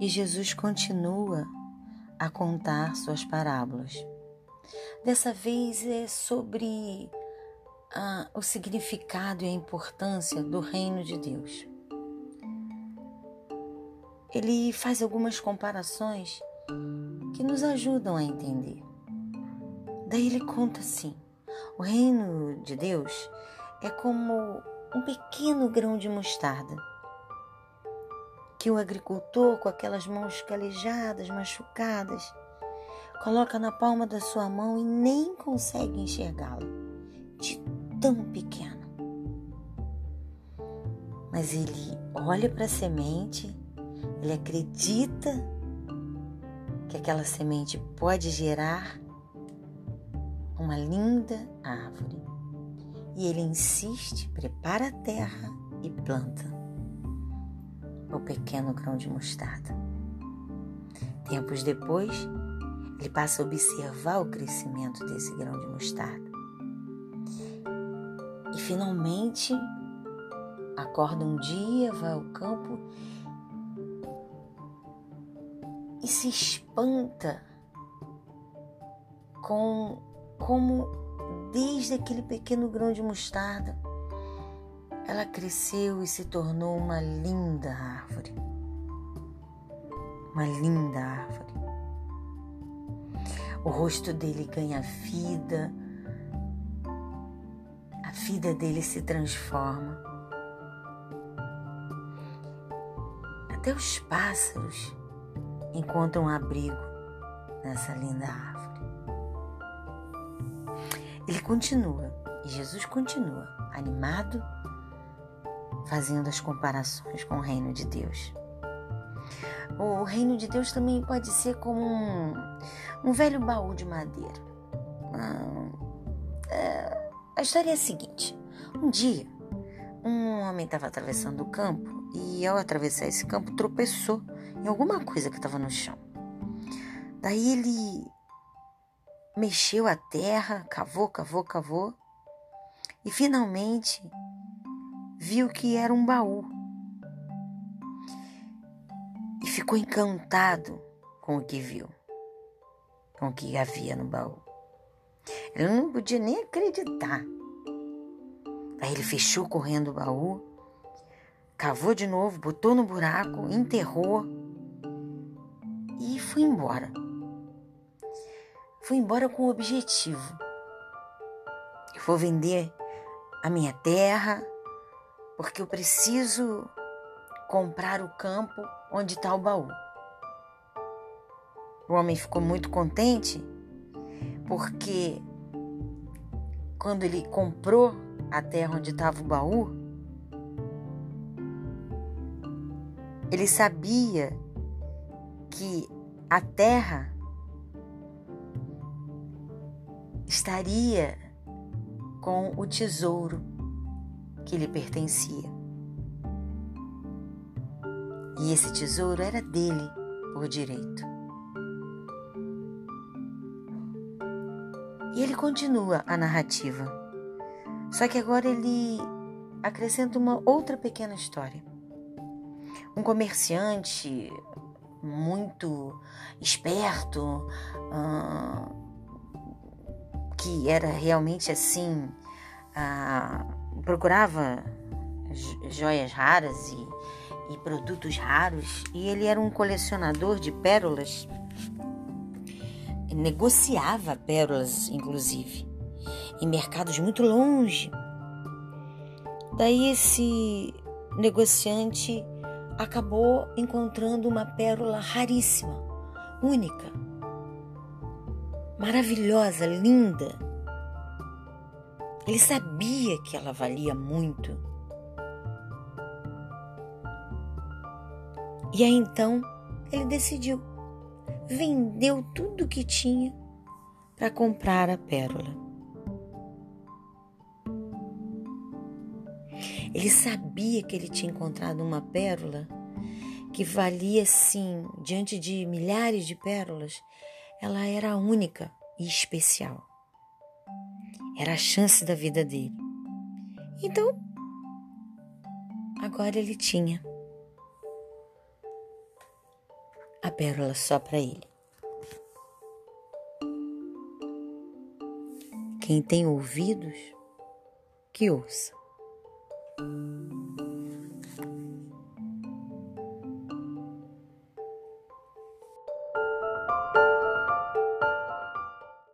E Jesus continua a contar suas parábolas. Dessa vez é sobre ah, o significado e a importância do reino de Deus. Ele faz algumas comparações que nos ajudam a entender. Daí ele conta assim: o reino de Deus é como um pequeno grão de mostarda que o agricultor, com aquelas mãos calejadas, machucadas, coloca na palma da sua mão e nem consegue enxergá-la, de tão pequeno. Mas ele olha para a semente, ele acredita que aquela semente pode gerar uma linda árvore. E ele insiste, prepara a terra e planta o pequeno grão de mostarda. Tempos depois, ele passa a observar o crescimento desse grão de mostarda. E finalmente acorda um dia, vai ao campo e se espanta com como desde aquele pequeno grão de mostarda ela cresceu e se tornou uma linda árvore. Uma linda árvore. O rosto dele ganha vida, a vida dele se transforma. Até os pássaros encontram abrigo nessa linda árvore. Ele continua, e Jesus continua, animado, fazendo as comparações com o reino de Deus. O reino de Deus também pode ser como um, um velho baú de madeira. Ah, é, a história é a seguinte: um dia, um homem estava atravessando o campo e, ao atravessar esse campo, tropeçou em alguma coisa que estava no chão. Daí ele mexeu a terra, cavou, cavou, cavou e finalmente viu que era um baú. E ficou encantado com o que viu, com o que havia no baú. Ele não podia nem acreditar. Aí ele fechou correndo o baú, cavou de novo, botou no buraco, enterrou e foi embora fui embora com um objetivo. Eu vou vender a minha terra porque eu preciso comprar o campo onde está o baú. O homem ficou muito contente porque quando ele comprou a terra onde estava o baú, ele sabia que a terra estaria com o tesouro que lhe pertencia. E esse tesouro era dele por direito. E ele continua a narrativa. Só que agora ele acrescenta uma outra pequena história. Um comerciante muito esperto, que era realmente assim, ah, procurava joias raras e, e produtos raros, e ele era um colecionador de pérolas, negociava pérolas, inclusive, em mercados muito longe. Daí esse negociante acabou encontrando uma pérola raríssima, única maravilhosa, linda. Ele sabia que ela valia muito. E aí então ele decidiu, vendeu tudo o que tinha para comprar a pérola. Ele sabia que ele tinha encontrado uma pérola que valia, sim, diante de milhares de pérolas, ela era única e especial. Era a chance da vida dele. Então, agora ele tinha. a pérola só para ele. Quem tem ouvidos, que ouça.